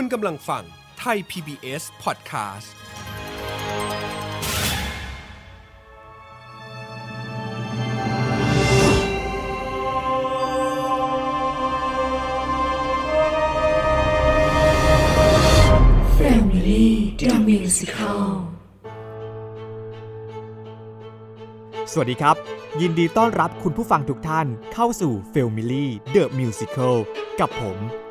คุณกำลังฟังไทย PBS Podcast แฟมิลี่ดอมิวสิคลสวัสดีครับ ยินดีต้อนรับคุณผู้ฟังทุกท่านเข้าสู่ f a m i l y The Musical กับผม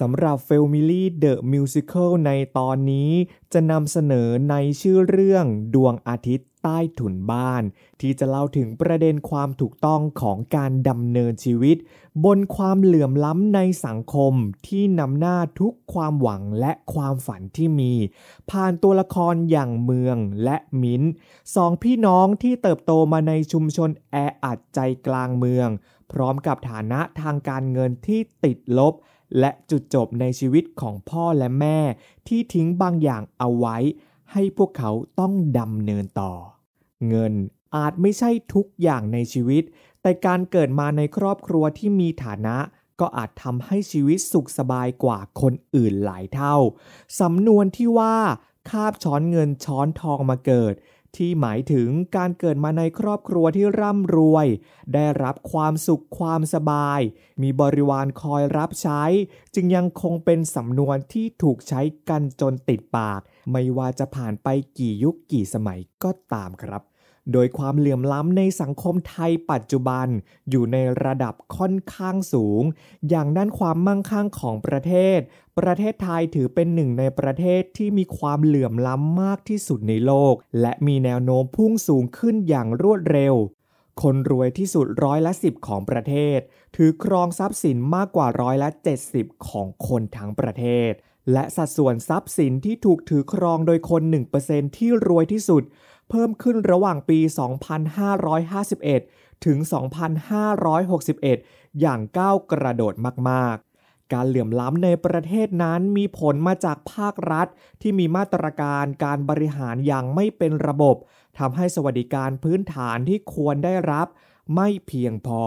สำหรับ f a m i l y The Musical ในตอนนี้จะนำเสนอในชื่อเรื่องดวงอาทิตย์ใต้ถุนบ้าน ที่จะเล่าถึงประเด็นความถูกต้องของการดำเนินชีวิต บนความเหลื่อมล้ำในสังคมที่นำหน้าทุกความหวังและความฝันที่มี ผ่านตัวละครอย่างเมืองและมิ้นสองพี่น้องที่เติบโตมาในชุมชนแออัดใจกลางเมือง พร้อมกับฐานะทางการเงินที่ติดลบ และจุดจบในชีวิตของพ่อและแม่ ที่ทิ้งบางอย่างเอาไว้ ให้พวกเขาต้องดำเนินต่อ เงินอาจไม่ใช่ทุกอย่างในชีวิต แต่การเกิดมาในครอบครัวที่มีฐานะ ก็อาจทำให้ชีวิตสุขสบายกว่าคนอื่นหลายเท่า สำนวนที่ว่าคาบช้อนเงินช้อนทองมาเกิด ที่หมายถึงการเกิดมาในครอบครัวที่ร่ำรวย ได้รับความสุขความสบาย มีบริวารคอยรับใช้ จึงยังคงเป็นสำนวนที่ถูกใช้กันจนติดปาก ไม่ว่าจะผ่านไปกี่ยุคกี่สมัยก็ตามครับ โดยความเหลื่อมล้ำในสังคมไทยปัจจุบัน อยู่ในระดับค่อนข้างสูง อย่างด้านความมั่งคั่งของประเทศ ประเทศไทยถือเป็นหนึ่งในประเทศที่มีความเหลื่อมล้ำมากที่สุดในโลก และมีแนวโน้มพุ่งสูงขึ้นอย่างรวดเร็ว คนรวยที่สุดร้อยละสิบของประเทศ ถือครองทรัพย์สินมากกว่าร้อยละ70ของคนทั้งประเทศและสัดส่วนทรัพย์สินที่ถูกถือครองโดยคน 1%ที่รวยที่สุด เพิ่มขึ้นระหว่างปี 2551 ถึง 2561 อย่างก้าวกระโดดมาก ๆการเหลื่อมล้ำในประเทศนั้นมีผลมาจากภาครัฐ ที่มีมาตรการการบริหารอย่างไม่เป็นระบบทำให้สวัสดิการพื้นฐานที่ควรได้รับ ไม่เพียงพอ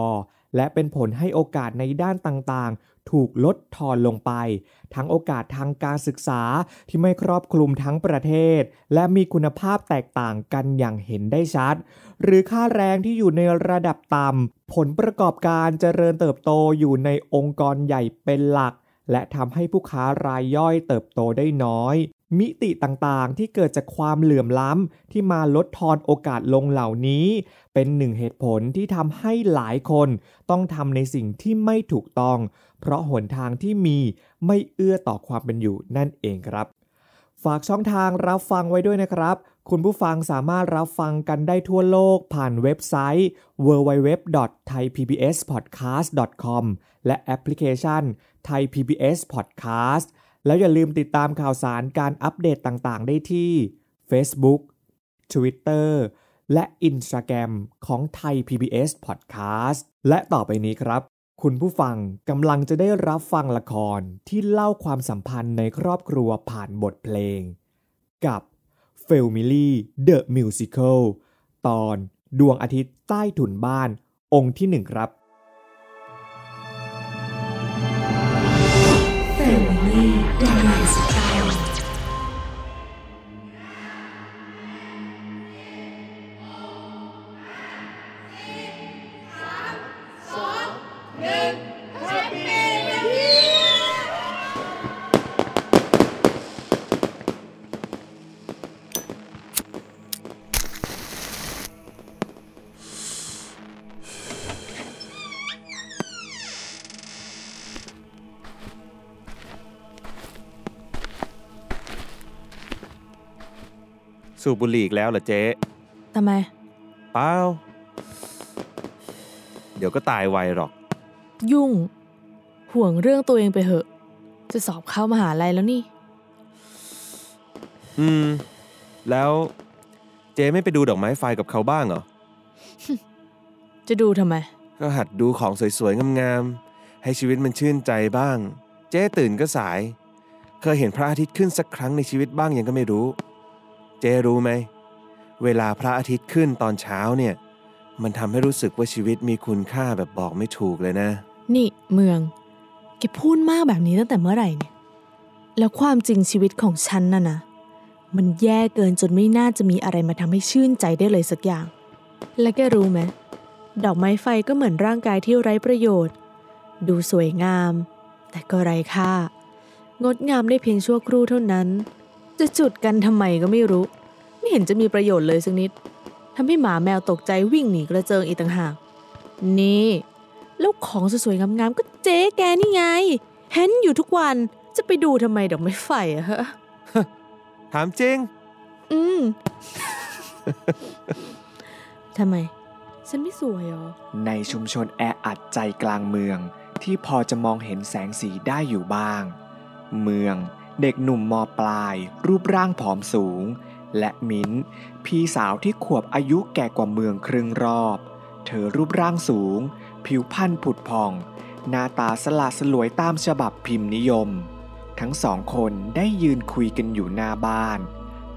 และเป็นผลให้โอกาสในด้านต่าง ถูกลดทอนลงไป ทั้งโอกาสทางการศึกษาที่ไม่ครอบคลุมทั้งประเทศ และมีคุณภาพแตกต่างกันอย่างเห็นได้ชัด หรือค่าแรงที่อยู่ในระดับต่ำผลประกอบการเจริญเติบโตอยู่ในองค์กรใหญ่เป็นหลัก และทำให้ผู้ค้ารายย่อยเติบโตได้น้อย มิติต่างๆ ที่เกิดจากความเหลื่อมล้ำที่มาลดทอนโอกาสลงเหล่านี้ เป็นหนึ่งเหตุผลที่ทำให้หลายคนต้องทำในสิ่งที่ไม่ถูกต้อง เพราะหนทางที่มีไม่เอื้อต่อความเป็นอยู่นั่นเองครับ ฝากช่องทางรับฟังไว้ด้วยนะครับคุณผู้ฟังสามารถรับฟังกันได้ทั่วโลกผ่านเว็บไซต์ www.thaipbspodcast.com และแอปพลิเคชัน Thai PBS Podcast แล้วอย่าลืมติดตามข่าวสารการอัปเดตต่างๆ ได้ที่ Facebook Twitter และ Instagram ของ Thai PBS Podcast และต่อไปนี้ครับ คุณผู้ฟังกำลังจะได้รับฟังละครที่เล่าความสัมพันธ์ในครอบครัวผ่านบทเพลง กับ f a m i l y The Musical ตอนดวงอาทิตย์ใต้ถุนบ้านองค์ที่หนึ่งครับ สูบบุหรี่อีกแล้วเหรอเจ๊ทำไม เปล่าเดี๋ยวก็ตายไวหรอก ยุ่ง ห่วงเรื่องตัวเองไปเหอะ จะสอบเข้ามหาลัยแล้วนี่ อืม แล้วเจ๊ไม่ไปดูดอกไม้ไฟกับเขาบ้างเหรอ จะดูทำไม ก็หัดดูของสวยๆงามๆให้ชีวิตมันชื่นใจบ้าง เจ๊ตื่นก็สาย เคยเห็นพระอาทิตย์ขึ้นสักครั้งในชีวิตบ้างยังก็ไม่รู้ เจ๊รู้ไหม เวลาพระอาทิตย์ขึ้นตอนเช้าเนี่ย มันทำให้รู้สึกว่าชีวิตมีคุณค่าแบบบอกไม่ถูกเลยนะ นี่เมืองแกพูดมากแบบนี้ตั้งแต่เมื่อไหร่เนี่ย แล้วความจริงชีวิตของฉันน่ะนะ มันแย่เกินจนไม่น่าจะมีอะไรมาทำให้ชื่นใจได้เลยสักอย่าง และแกรู้ไหมดอกไม้ไฟก็เหมือนร่างกายที่ไร้ประโยชน์ ดูสวยงาม แต่ก็ไร้ค่างดงามได้เพียงชั่วครู่เท่านั้น จะจุดกันทำไมก็ไม่รู้ ไม่เห็นจะมีประโยชน์เลยสักนิดทำให้หมาแมวตกใจวิ่งหนีกระเจิงอีกต่างหาก นี่ แล้วของสวยๆงามๆก็เจ๊แกนี่ไง เห็นอยู่ทุกวันจะไปดูทำไมดอกไม้ไฟอะฮะ ถามจริง อืม ทำไม ฉันไม่สวยเหรอ ในชุมชนแออัดใจกลางเมือง ที่พอจะมองเห็นแสงสีได้อยู่บ้าง เมือง เด็กหนุ่มมปลาย รูปร่างผอมสูง และมิ้น พี่สาวที่ขวบอายุแก่กว่าเมืองครึ่งรอบ เธอรูปร่างสูง ผิวพรรณผุดผ่อง หน้าตาสละสลวยตามฉบับพิมพ์นิยม ทั้งสองคนได้ยืนคุยกันอยู่หน้าบ้าน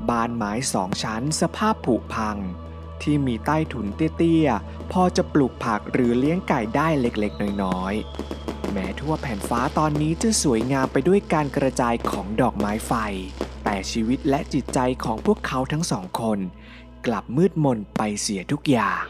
บ้านไม้สองชั้นสภาพผุพัง ที่มีใต้ถุนเตี้ยๆ พอจะปลูกผักหรือเลี้ยงไก่ได้เล็กๆ น้อยๆ แม้ทั่วแผ่นฟ้าตอนนี้จะสวยงามไปด้วยการกระจายของดอกไม้ไฟ แต่ชีวิตและจิตใจของพวกเขาทั้งสองคน กลับมืดมนไปเสียทุกอย่าง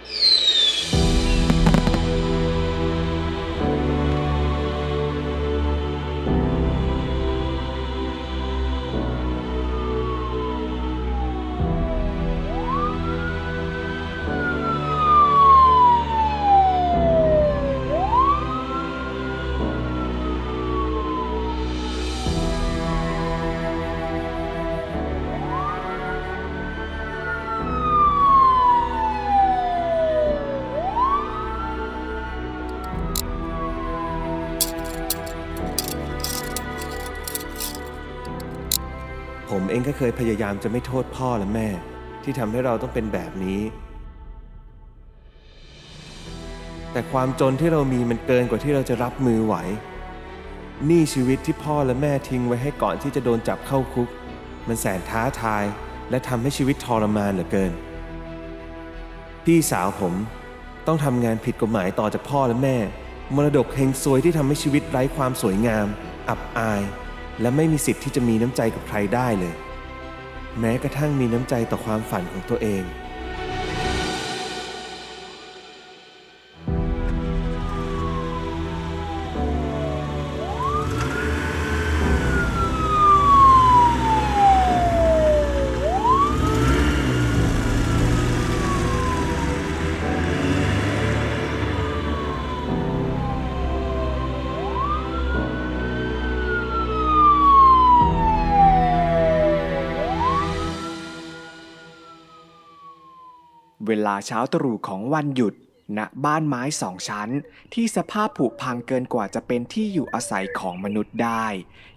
เองก็เคยพยายามจะไม่โทษพ่อและแม่ ที่ทำให้เราต้องเป็นแบบนี้ แต่ความจนที่เรามีมันเกินกว่าที่เราจะรับมือไหวหนี่ชีวิตที่พ่อและแม่ทิ้งไว้ให้ก่อนที่จะโดนจับเข้าคุก มันแสนท้าทาย และทำให้ชีวิตทรมานเหลือเกิน พี่สาวผมต้องทำงานผิดกฎหมายต่อจากพ่อและแม่ มรดกเฮงซวยที่ทำให้ชีวิตไร้ความสวยงาม อับอาย และไม่มีสิทธิ์ที่จะมีน้ำใจกับใครได้เลย แม้กระทั่งมีน้ำใจต่อความฝันของตัวเอง เวลาเช้าตรู่ของวันหยุดณบ้านไม้สองชั้น ที่สภาพผุพังเกินกว่าจะเป็นที่อยู่อาศัยของมนุษย์ได้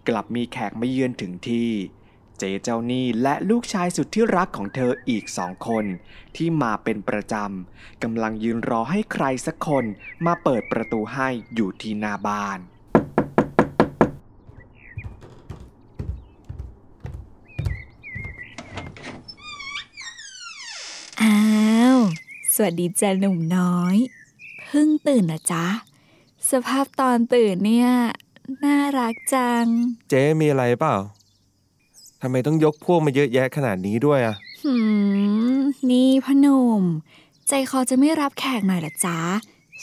กลับมีแขกมาเยือนถึงที่ เจเจ้านี่และลูกชายสุดที่รักของเธออีกสองคน ที่มาเป็นประจำกำลังยืนรอให้ใครสักคนมาเปิดประตูให้อยู่ที่หน้าบ้าน อ้าว สวัสดีจ้าหนุ่มน้อย เพิ่งตื่นนะจ๊ะ สภาพตอนตื่นเนี่ย น่ารักจัง เจ๊มีอะไรเปล่าทำไมต้องยกพวกมาเยอะแยะขนาดนี้ด้วยอะหืม นี่พ่อหนุ่มใจคอจะไม่รับแขกหน่อยเหรอจ๊ะ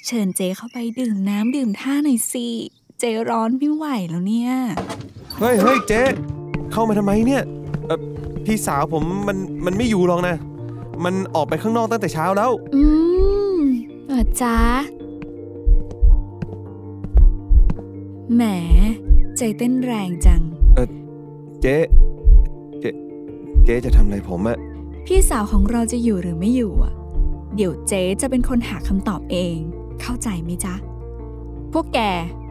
เชิญเจเข้าไปดื่มน้ำดื่มท่าหน่อยสิ เจร้อนไม่ไหวแล้วเนี่ย เฮ้ยเฮ้ยเจ๊ เข้ามาทำไมเนี่ยเออพี่สาวผมมันมันไม่อยู่หรอกนะ มันออกไปข้างนอกตั้งแต่เช้าแล้ว อืมเหรอจ๊ะแหม ใจเต้นแรงจัง เจ๊เจ๊เจ๊จะทำอะไรผมอะพี่สาวของเราจะอยู่หรือไม่อยู่อะเดี๋ยวเจ๊จะเป็นคนหาคำตอบเอง เข้าใจไหมจ๊ะ พวกแก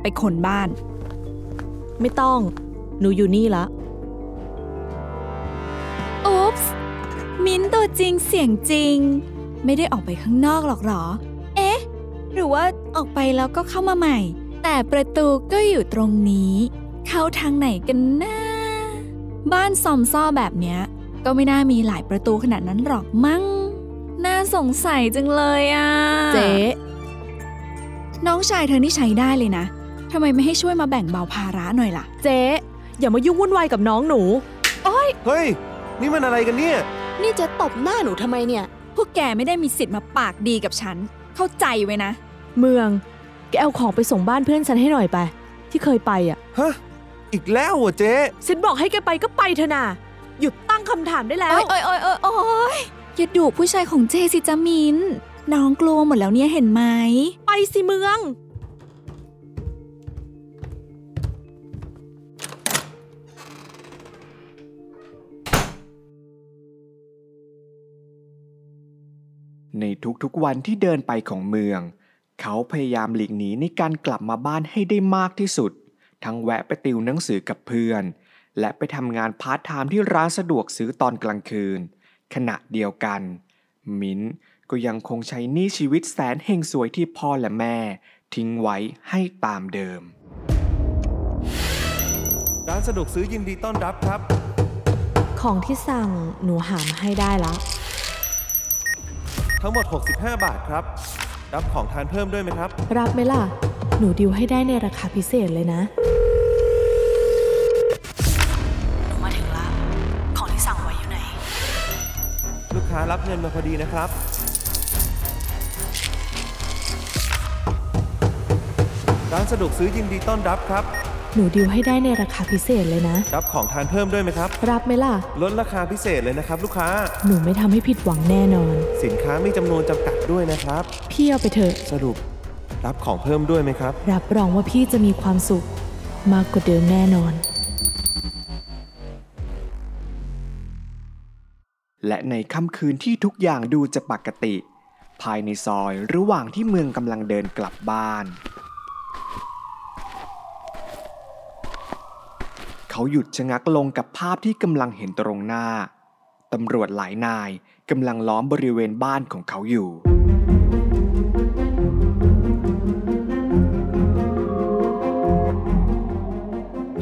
ไปขนบ้าน ไม่ต้อง หนูอยู่นี่ละ จริงเสียงจริง ไม่ได้ออกไปข้างนอกหรอกหรอ เอ๊ะ หรือว่าออกไปแล้วก็เข้ามาใหม่ แต่ประตูก็อยู่ตรงนี้ เข้าทางไหนกันนะบ้านซอมซ่อแบบเนี้ย ก็ไม่น่ามีหลายประตูขนาดนั้นหรอกมั้ง น่าสงสัยจังเลยอะ เจ๊ น้องชายเธอนี่ใช้ได้เลยนะทำไมไม่ให้ช่วยมาแบ่งเบาภาระหน่อยล่ะ เจ๊ อย่ามายุ่งวุ่นวายกับน้องหนูเฮ้ย นี่มันอะไรกันเนี่ย นี่เจะตบหน้าหนูทำไมเนี่ย พวกแกไม่ได้มีสิทธิ์มาปากดีกับฉัน เข้าใจไว้นะ เมือง แกเอาของไปส่งบ้านเพื่อนฉันให้หน่อยไป ที่เคยไปอะ ฮะ อีกแล้วเหรอเจ๊ ฉันบอกให้แกไปก็ไปเถอะนะหยุดตั้งคำถามได้แล้ว โอ๊ยโอ๊ยโอ๊ยโอ๊ยโอ๊ยอย่าดุผู้ชายของเจสิจามิน น้องกลัวหมดแล้วเนี่ยเห็นไหม ไปสิเมือง ในทุกๆวันที่เดินไปของเมือง เขาพยายามหลีกหนีในการกลับมาบ้านให้ได้มากที่สุด ทั้งแวะไปติวหนังสือกับเพื่อน และไปทำงานพาร์ทไทม์ที่ร้านสะดวกซื้อตอนกลางคืน ขณะเดียวกัน มิ้นท์ก็ยังคงใช้หนี้ชีวิตแสนเฮงซวยที่พ่อและแม่ ทิ้งไว้ให้ตามเดิม ร้านสะดวกซื้อยินดีต้อนรับครับ ของที่สั่งหนูหามาให้ได้แล้ว ทั้งหมด 65 บาทครับ รับของทานเพิ่มด้วยไหมครับ รับไหมล่ะ หนูดิวให้ได้ในราคาพิเศษเลยนะ หนูมาถึงแล้ว ของที่สั่งไว้อยู่ไหน ลูกค้ารับเงินมาพอดีนะครับ ร้านสะดวกซื้อยินดีต้อนรับครับ หนูดิวให้ได้ในราคาพิเศษเลยนะ รับของทานเพิ่มด้วยไหมครับ รับไหมล่ะ ลดราคาพิเศษเลยนะครับ ลูกค้า หนูไม่ทำให้ผิดหวังแน่นอน สินค้ามีจำนวนจำกัดด้วยนะครับ พี่เอาไปเถอะ สรุป รับของเพิ่มด้วยไหมครับ รับรองว่าพี่จะมีความสุข มากกว่าเดิมแน่นอน และในค่ำคืนที่ทุกอย่างดูจะปกติ ภายในซอยระหว่างที่เมืองกำลังเดินกลับบ้าน เขาหยุดชะงักลงกับภาพที่กำลังเห็นตรงหน้า ตำรวจหลายนายกำลังล้อมบริเวณบ้านของเขาอยู่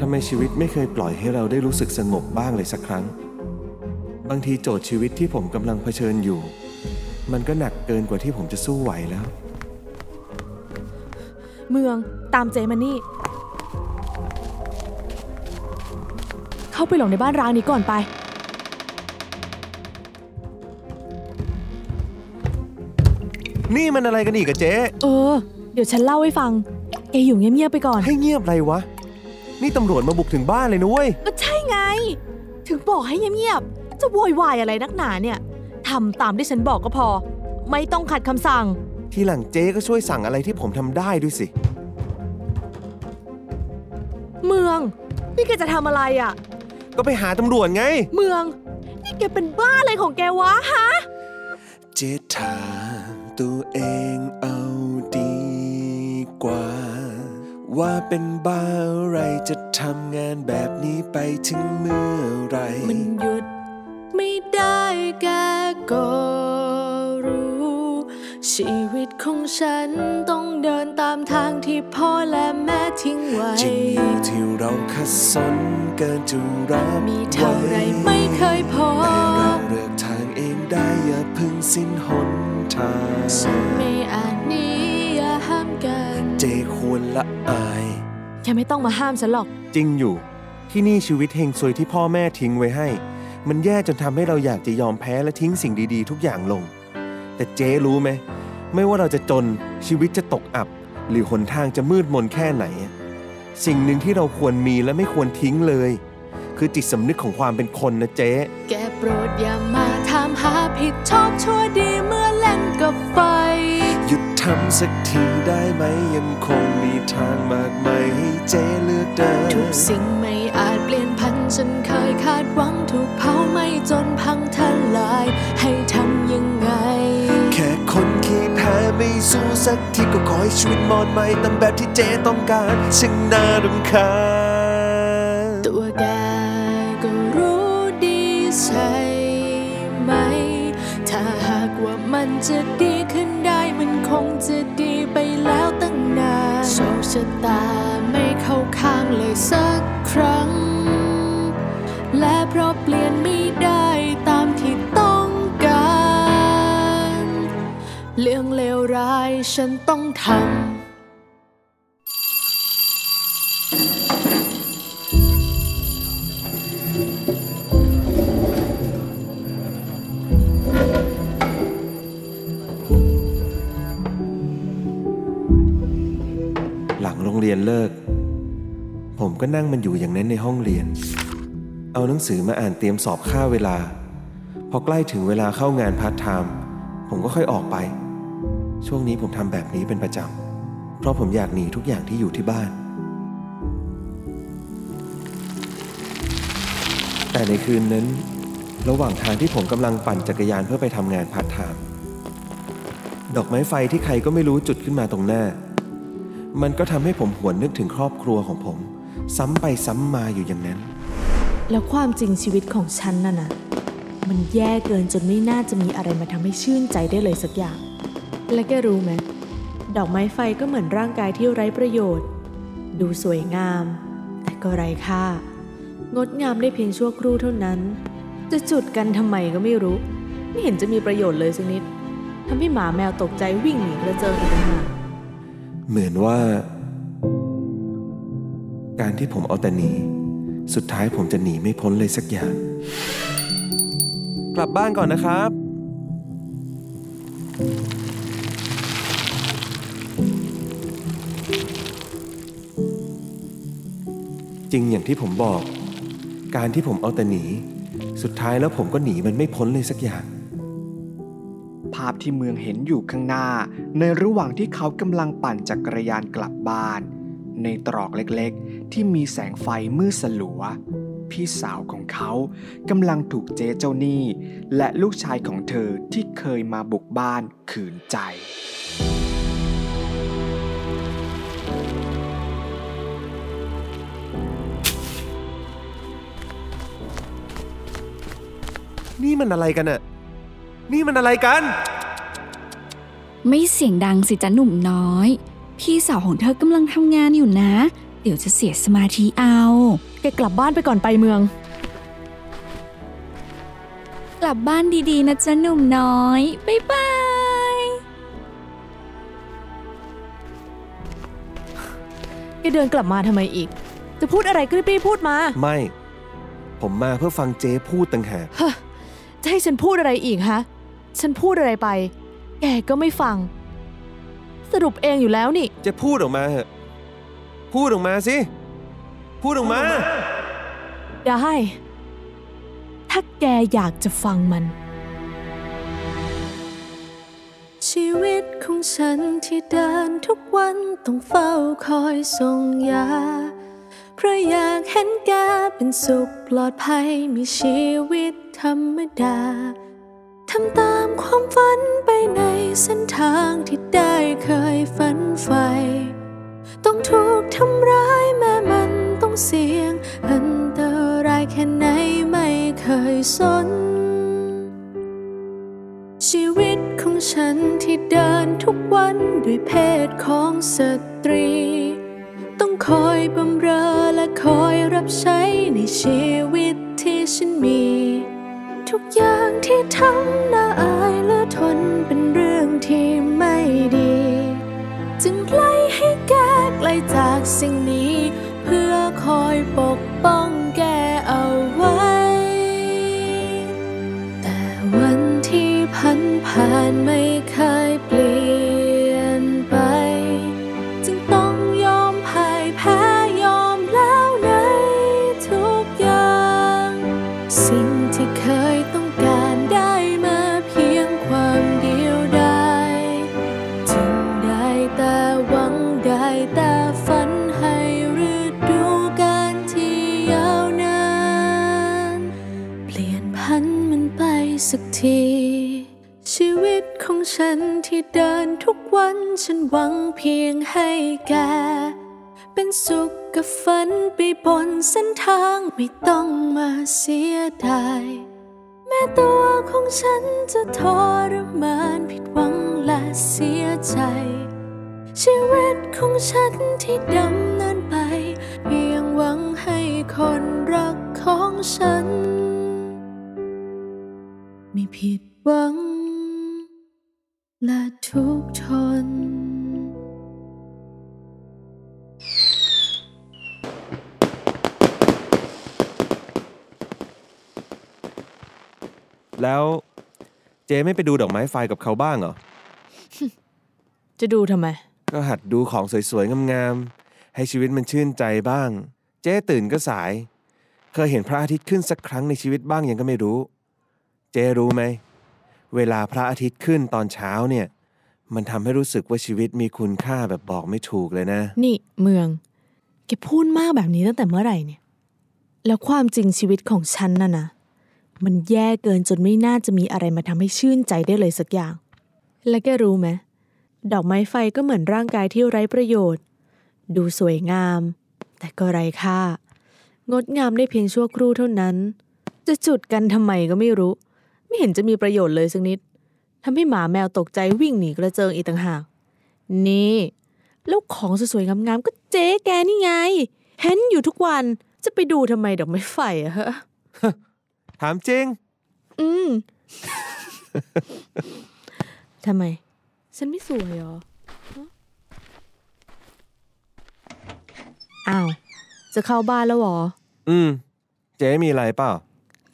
ทำไมชีวิตไม่เคยปล่อยให้เราได้รู้สึกสงบบ้างเลยสักครั้ง บางทีโจทย์ชีวิตที่ผมกำลังเผชิญอยู่ มันก็หนักเกินกว่าที่ผมจะสู้ไหวแล้ว เมืองตามเจมานี่ เข้าไปหลงในบ้านร้างนี้ก่อนไป นี่มันอะไรกันอีกอะเจ๊ เออ เดี๋ยวฉันเล่าให้ฟังแกอยู่เงียบๆไปก่อน ให้เงียบอะไรวะ นี่ตำรวจมาบุกถึงบ้านเลยนุ้ย ก็ใช่ไง ถึงบอกให้เงียบๆ จะโวยวายอะไรนักหนาเนี่ย ทำตามที่ฉันบอกก็พอ ไม่ต้องขัดคำสั่ง ทีหลังเจ๊ก็ช่วยสั่งอะไรที่ผมทำได้ด้วยสิ เมือง นี่แกจะทำอะไรอะ่ะ ก็ไปหาตำรวจไง เมือง นี่แกเป็นบ้าอะไรของแกวะฮะ เจ๊ถามตัวเองเอาดีกว่า ว่าเป็นบ้าอะไรจะทำงานแบบนี้ไปถึงเมื่อไหร มันหยุดไม่ได้แกก็รู้ ชีวิตของฉันต้องเดินตามทางที่พ่อและแม่ทิ้งไว้จริงอยู่ที่เราคัดสนเกินจะรับมีเท่าไรไม่เคยพอแต่เราเลือกทางเองได้อย่าเพึ่งสิ้นหนทางฉันไม่อาจหนี้อย่าห้ามกันเจควรละอายแค่ไม่ต้องมาห้ามฉันหรอก จริงอยู่ ที่นี่ชีวิตเฮงซวยที่พ่อแม่ทิ้งไว้ให้ มันแย่จนทำให้เราอยากจะยอมแพ้และทิ้งสิ่งดีๆ ทุกอย่างลง แต่เจ๊รู้ไหม ไม่ว่าเราจะจนชีวิตจะตกอับ หรือหนทางจะมืดมนแค่ไหน สิ่งหนึ่งที่เราควรมีและไม่ควรทิ้งเลย คือจิตสำนึกของความเป็นคนนะเจ๊ แกโปรดอย่ามาถามหาผิดชอบชั่วดีเมื่อเล่นกับไฟ หยุดทำสักทีได้ไหมยังคงมีทางมากมายให้เจ๊เลือกเดินทุกสิ่งไม่อาจเปลี่ยนพันฉันเคยคาดหวังถูกเผาไหม่จนพังทลาย ให้ทำยังไงแค่คน แพ้ไม่สู้สักทีก็ขอให้ชีวิตมอนไม่ตามแบบที่เจต้องการช่างน่ารำคาญตัวแกก็รู้ดีใช่ไหม ถ้าหากว่ามันจะดีขึ้นได้มันคงจะดีไปแล้วตั้งนานโชคชะตาไม่เข้าข้างเลยสักครั้ง และเพราะเปลี่ยนไม่ได้ เรื่องเลวร้ายฉันต้องทำหลังโรงเรียนเลิก ผมก็นั่งมันอยู่อย่างนั้นในห้องเรียน เอาหนังสือมาอ่านเตรียมสอบฆ่าเวลา พอใกล้ถึงเวลาเข้างานพาร์ทไทม์ผมก็ค่อยออกไป ช่วงนี้ผมทำแบบนี้เป็นประจำ เพราะผมอยากหนีทุกอย่างที่อยู่ที่บ้าน แต่ในคืนนั้น ระหว่างทางที่ผมกำลังปั่นจักรยานเพื่อไปทำงานพาร์ทไทม์ดอกไม้ไฟที่ใครก็ไม่รู้จุดขึ้นมาตรงหน้า มันก็ทำให้ผมหวนนึกถึงครอบครัวของผม ซ้ำไปซ้ำมาอยู่อย่างนั้น แล้วความจริงชีวิตของฉันน่ะนะมันแย่เกินจนไม่น่าจะมีอะไรมาทำให้ชื่นใจได้เลยสักอย่าง และแกรู้ไหม ดอกไม้ไฟก็เหมือนร่างกายที่ไร้ประโยชน์ ดูสวยงาม แต่ก็ไร้ค่า งดงามได้เพียงชั่วครู่เท่านั้น จะจุดกันทำไมก็ไม่รู้ ไม่เห็นจะมีประโยชน์เลยสักนิดทำให้หมาแมวตกใจวิ่งหนีกระเจิงอีกต่างหากเหมือนว่า การที่ผมเอาแต่หนี สุดท้ายผมจะหนีไม่พ้นเลยสักอย่าง กลับบ้านก่อนนะครับ ริงอย่างที่ผมบอก การที่ผมเอาแต่หนี สุดท้ายแล้วผมก็หนีมันไม่พ้นเลยสักอย่าง ภาพที่เมืองเห็นอยู่ข้างหน้า ในระหว่างที่เขากำลังปั่นจักรยานกลับบ้าน ในตรอกเล็กๆ ที่มีแสงไฟมืดสลัว พี่สาวของเขากำลังถูกเจ๊เจ้าหนี้ และลูกชายของเธอที่เคยมาบุกบ้านขืนใจ นี่มันอะไรกันอะนี่มันอะไรกัน ไม่เสียงดังสิจ๊ะหนุ่มน้อย พี่สาวของเธอกำลังทำงานอยู่นะ เดี๋ยวจะเสียสมาธิเอาแกกลับบ้านไปก่อนไปเมือง กลับบ้านดีๆนะจ๊ะหนุ่มน้อยบ๊ายบาย แกเดินกลับมาทำไมอีก จะพูดอะไรก็รีบๆพูดมา ไม่ ผมมาเพื่อฟังเจ๊พูดต่างหาก เฮ้อ จะให้ฉันพูดอะไรอีกฮะ ฉันพูดอะไรไป แกก็ไม่ฟัง สรุปเองอยู่แล้วนี่ จะพูดออกมาเหอะพูดออกมาสิ พูดออกมา ได้ ถ้าแกอยากจะฟังมัน ชีวิตของฉันที่เดินทุกวันต้องเฝ้าคอยส่งยา เพราะอยากเห็นแกเป็นสุขปลอดภัยมีชีวิต ธรรมดา ทำตามความฝันไปในเส้นทางที่ได้เคยฝันใฝ่ต้องถูกทำร้ายแม้มันต้องเสี่ยง อันตรายแค่ไหนไม่เคยสน ชีวิตของฉันที่เดินทุกวันด้วยเพศของสตรี ต้องคอยบำเรอและคอยรับใช้ในชีวิตที่ฉันมี ทุกอย่างที่ทำน่าอายและทนเป็นเรื่องที่ไม่ดี จึงไล่ให้แกไกลจากสิ่งนี้ เพื่อคอยปกป้อง เส้นทางไม่ต้องมาเสียดายแม้ตัวของฉันจะทรมานผิดหวังและเสียใจ ชีวิตของฉันที่ดำเนินไป เพียงหวังให้คนรักของฉัน ไม่ผิดหวังและทุกทน แล้ว เจ๊ไม่ไปดูดอกไม้ไฟกับเขาบ้างเหรอ จะดูทำไม ก็หัดดูของสวยๆ งามๆ ให้ชีวิตมันชื่นใจบ้าง เจ๊ตื่นก็สาย เคยเห็นพระอาทิตย์ขึ้นสักครั้งในชีวิตบ้างยังก็ไม่รู้ เจ๊รู้ไหม เวลาพระอาทิตย์ขึ้นตอนเช้าเนี่ย มันทำให้รู้สึกว่าชีวิตมีคุณค่าแบบบอกไม่ถูกเลยนะ นี่เมือง แกพูดมากแบบนี้ตั้งแต่เมื่อไหร่เนี่ย แล้วความจริงชีวิตของฉันน่ะนะ มันแย่เกินจนไม่น่าจะมีอะไรมาทำให้ชื่นใจได้เลยสักอย่าง และแกรู้ไหมดอกไม้ไฟก็เหมือนร่างกายที่ไร้ประโยชน์ ดูสวยงาม แต่ก็ไร้ค่า งดงามได้เพียงชั่วครู่เท่านั้น จะจุดกันทำไมก็ไม่รู้ ไม่เห็นจะมีประโยชน์เลยสักนิดทำให้หมาแมวตกใจวิ่งหนีกระเจิงอีกต่างหาก นี่แล้วของสวยๆงามๆก็เจ๊แกนี่ไง เห็นอยู่ทุกวันจะไปดูทำไมดอกไม้ไฟอะฮะ ถามจริง อืมทำไม ฉันไม่สวยเหรอฮะอ้าว จะเข้าบ้านแล้วเหรอ อืม เจ๊มีอะไรเปล่า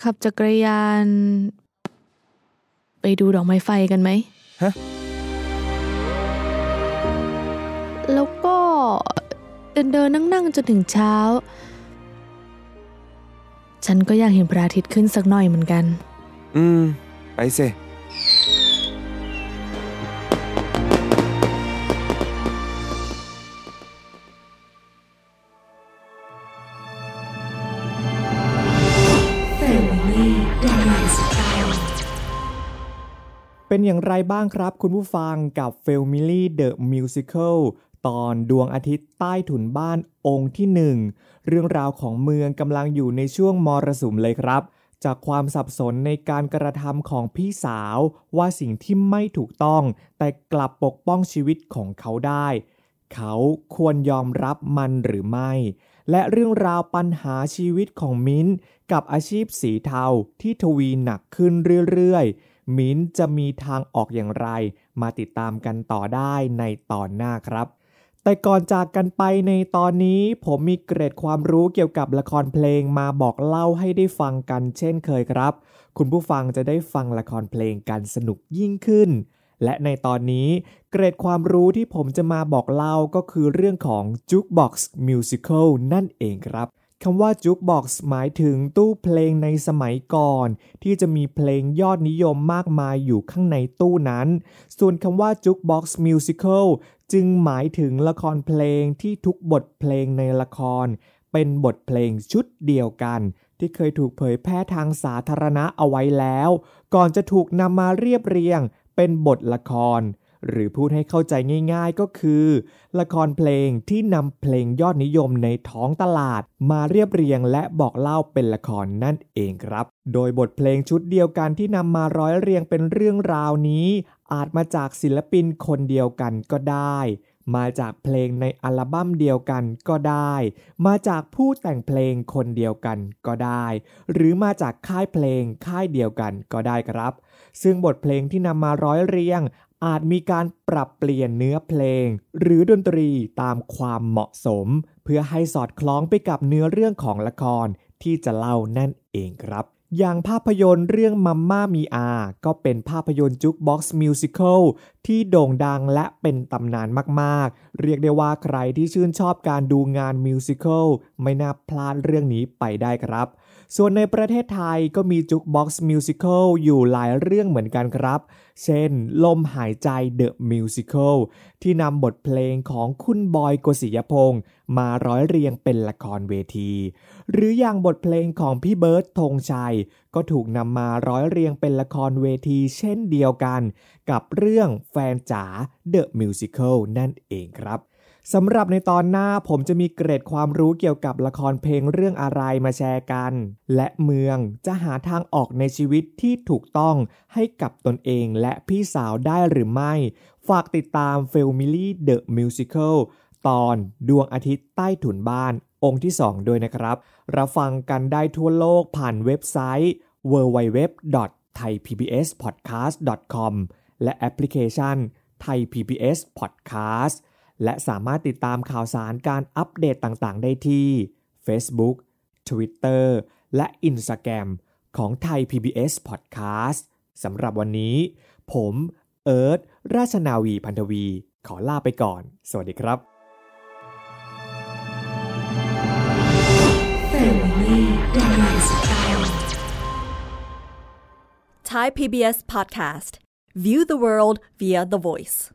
ขับจักรยาน ไปดูดอกไม้ไฟกันไหมฮะ แล้วก็เดินเดินนั่งนั่งๆจนถึงเช้า ฉันก็อยากเห็นพระอาทิตย์ขึ้นสักหน่อยเหมือนกัน อืม ไปสิ เป็นอย่างไรบ้างครับคุณผู้ฟังกับ f a m i l y The Musical ตอนดวงอาทิตย์ใต้ถุนบ้านองค์ที่หนึ่งเรื่องราวของเมืองกำลังอยู่ในช่วงมรสุมเลยครับ จากความสับสนในการกระทำของพี่สาว ว่าสิ่งที่ไม่ถูกต้อง แต่กลับปกป้องชีวิตของเขาได้ เขาควรยอมรับมันหรือไม่ และเรื่องราวปัญหาชีวิตของมิ้นกับอาชีพสีเทาที่ทวีหนักขึ้นเรื่อยๆ มิ้นจะมีทางออกอย่างไร มาติดตามกันต่อได้ในตอนหน้าครับ แต่ก่อนจากกันไปในตอนนี้ผมมีเกร็ดความรู้เกี่ยวกับละครเพลงมาบอกเล่าให้ได้ฟังกันเช่นเคยครับ คุณผู้ฟังจะได้ฟังละครเพลงกันสนุกยิ่งขึ้น และในตอนนี้เกรดความรู้ที่ผมจะมาบอกเล่าก็คือเรื่องของ Jukebox Musical นั่นเองครับ คำว่า Jukebox หมายถึงตู้เพลงในสมัยก่อน ที่จะมีเพลงยอดนิยมมากมายอยู่ข้างในตู้นั้น ส่วนคำว่า Jukebox Musical จึงหมายถึงละครเพลงที่ทุกบทเพลงในละคร เป็นบทเพลงชุดเดียวกัน ที่เคยถูกเผยแพร่ทางสาธารณะเอาไว้แล้ว ก่อนจะถูกนำมาเรียบเรียง เป็นบทละคร หรือพูดให้เข้าใจง่ายๆก็คือ ละครเพลงที่นำเพลงยอดนิยมในท้องตลาด มาเรียบเรียงและบอกเล่าเป็นละครนั่นเองครับ โดยบทเพลงชุดเดียวกันที่นำมาร้อยเรียงเป็นเรื่องราวนี้ อาจมาจากศิลปินคนเดียวกันก็ได้มาจากเพลงในอัลบั้มเดียวกันก็ได้ มาจากผู้แต่งเพลงคนเดียวกันก็ได้ หรือมาจากค่ายเพลงค่ายเดียวกันก็ได้ครับ ซึ่งบทเพลงที่นำมาร้อยเรียง อาจมีการปรับเปลี่ยนเนื้อเพลง หรือดนตรีตามความเหมาะสม เพื่อให้สอดคล้องไปกับเนื้อเรื่องของละครที่จะเล่านั่นเองครับอย่างภาพยนตร์เรื่องมัมม่ามีอา ก็เป็นภาพยนตร์จุกบ็อกซ์มิวสิควลที่โด่งดังและเป็นตำนานมากๆ เรียกได้ว่าใครที่ชื่นชอบการดูงานมิวสิควลไม่น่าพลาดเรื่องนี้ไปได้ครับ ส่วนในประเทศไทยก็มี jukebox musical อยู่หลายเรื่องเหมือนกันครับ เช่น ลมหายใจ The Musical ที่นำบทเพลงของคุณบอยโกสิยพงษ์มาร้อยเรียงเป็นละครเวที หรืออย่างบทเพลงของพี่เบิร์ดธงชัย ก็ถูกนำมาร้อยเรียงเป็นละครเวที เช่นเดียวกัน กับเรื่องแฟนจ๋า The Musical นั่นเองครับ สำหรับในตอนหน้าผมจะมีเกร็ดความรู้เกี่ยวกับละครเพลงเรื่องอะไรมาแชร์กัน และเมืองจะหาทางออกในชีวิตที่ถูกต้องให้กับตนเองและพี่สาวได้หรือไม่ ฝากติดตาม f a m i l y The Musical ตอนดวงอาทิตย์ใต้ถุนบ้านองค์ที่ 2 ด้วยนะครับ รับฟังกันได้ทั่วโลกผ่านเว็บไซต์ www.thaipbspodcast.com และแอปพลิเคชัน Thai PBS Podcast และสามารถติดตามข่าวสารการอัปเดตต่างๆ ได้ที่ Facebook Twitter และ Instagram ของไทย PBS Podcast สำหรับวันนี้ ผมเอิร์ธราชนาวีพันธวี ขอลาไปก่อน สวัสดีครับ Thai PBS podcast. View the world via the voice.